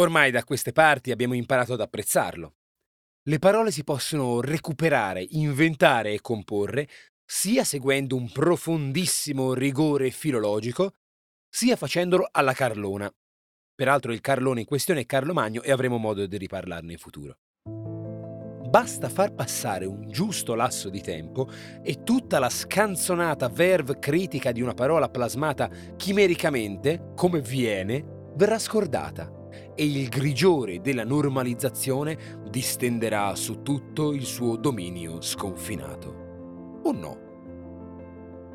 Ormai da queste parti abbiamo imparato ad apprezzarlo. Le parole si possono recuperare, inventare e comporre sia seguendo un profondissimo rigore filologico, sia facendolo alla Carlona. Peraltro il Carlone in questione è Carlo Magno e avremo modo di riparlarne in futuro. Basta far passare un giusto lasso di tempo e tutta la scanzonata verve critica di una parola plasmata chimericamente, come viene, verrà scordata e il grigiore della normalizzazione distenderà su tutto il suo dominio sconfinato. O no?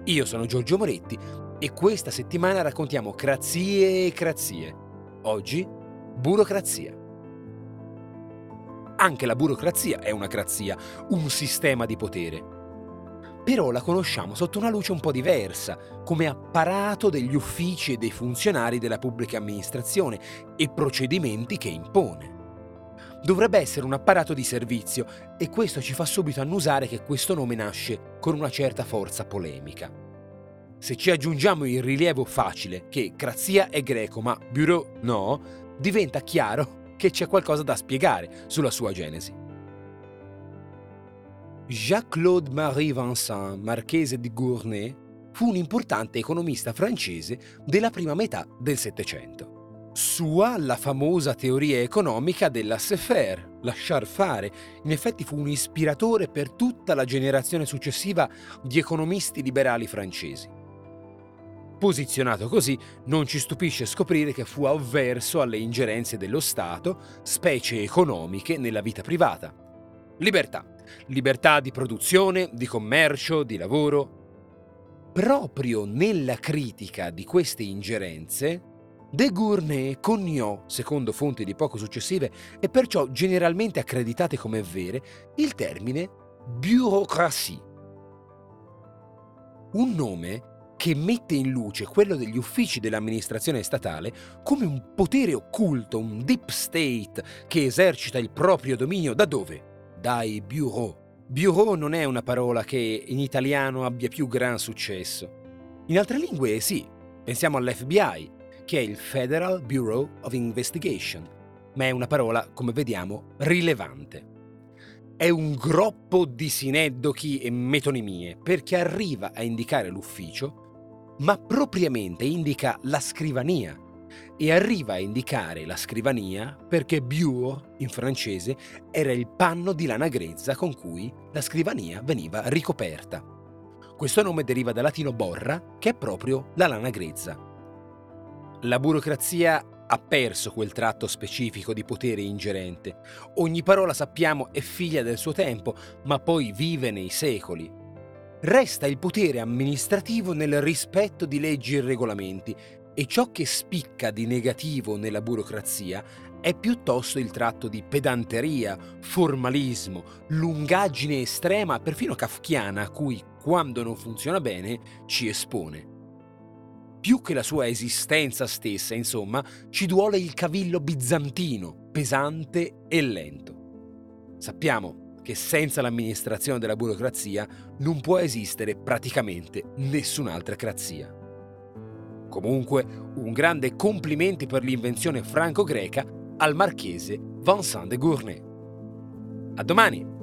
Io sono Giorgio Moretti e questa settimana raccontiamo crazie e crazie. Oggi, burocrazia. Anche la burocrazia è una crazia, un sistema di potere però la conosciamo sotto una luce un po' diversa, come apparato degli uffici e dei funzionari della pubblica amministrazione e procedimenti che impone. Dovrebbe essere un apparato di servizio e questo ci fa subito annusare che questo nome nasce con una certa forza polemica. Se ci aggiungiamo il rilievo facile che crazia è greco ma bureau no, diventa chiaro che c'è qualcosa da spiegare sulla sua genesi. Jacques-Claude Marie Vincent, marchese di Gournay, fu un importante economista francese della prima metà del Settecento. Sua la famosa teoria economica della faire, lasciar fare. In effetti fu un ispiratore per tutta la generazione successiva di economisti liberali francesi. Posizionato così, non ci stupisce scoprire che fu avverso alle ingerenze dello Stato, specie economiche, nella vita privata. Libertà libertà di produzione, di commercio, di lavoro. Proprio nella critica di queste ingerenze, De Gournay coniò, secondo fonti di poco successive e perciò generalmente accreditate come vere, il termine bureaucratie. Un nome che mette in luce quello degli uffici dell'amministrazione statale come un potere occulto, un deep state che esercita il proprio dominio da dove? Dai bureau. Bureau non è una parola che in italiano abbia più gran successo. In altre lingue sì, pensiamo all'FBI, che è il Federal Bureau of Investigation, ma è una parola, come vediamo, rilevante. È un groppo di sineddochi e metonimie perché arriva a indicare l'ufficio, ma propriamente indica la scrivania, e arriva a indicare la scrivania perché bureau in francese era il panno di lana grezza con cui la scrivania veniva ricoperta. Questo nome deriva dal latino borra, che è proprio la lana grezza. La burocrazia ha perso quel tratto specifico di potere ingerente. Ogni parola sappiamo è figlia del suo tempo, ma poi vive nei secoli. Resta il potere amministrativo nel rispetto di leggi e regolamenti e ciò che spicca di negativo nella burocrazia è piuttosto il tratto di pedanteria, formalismo, lungaggine estrema, perfino kafkiana, a cui, quando non funziona bene, ci espone. Più che la sua esistenza stessa, insomma, ci duole il cavillo bizantino, pesante e lento. Sappiamo che senza l'amministrazione della burocrazia non può esistere praticamente nessun'altra crazia. Comunque, un grande complimenti per l'invenzione franco-greca al marchese Vincent de Gournay. A domani!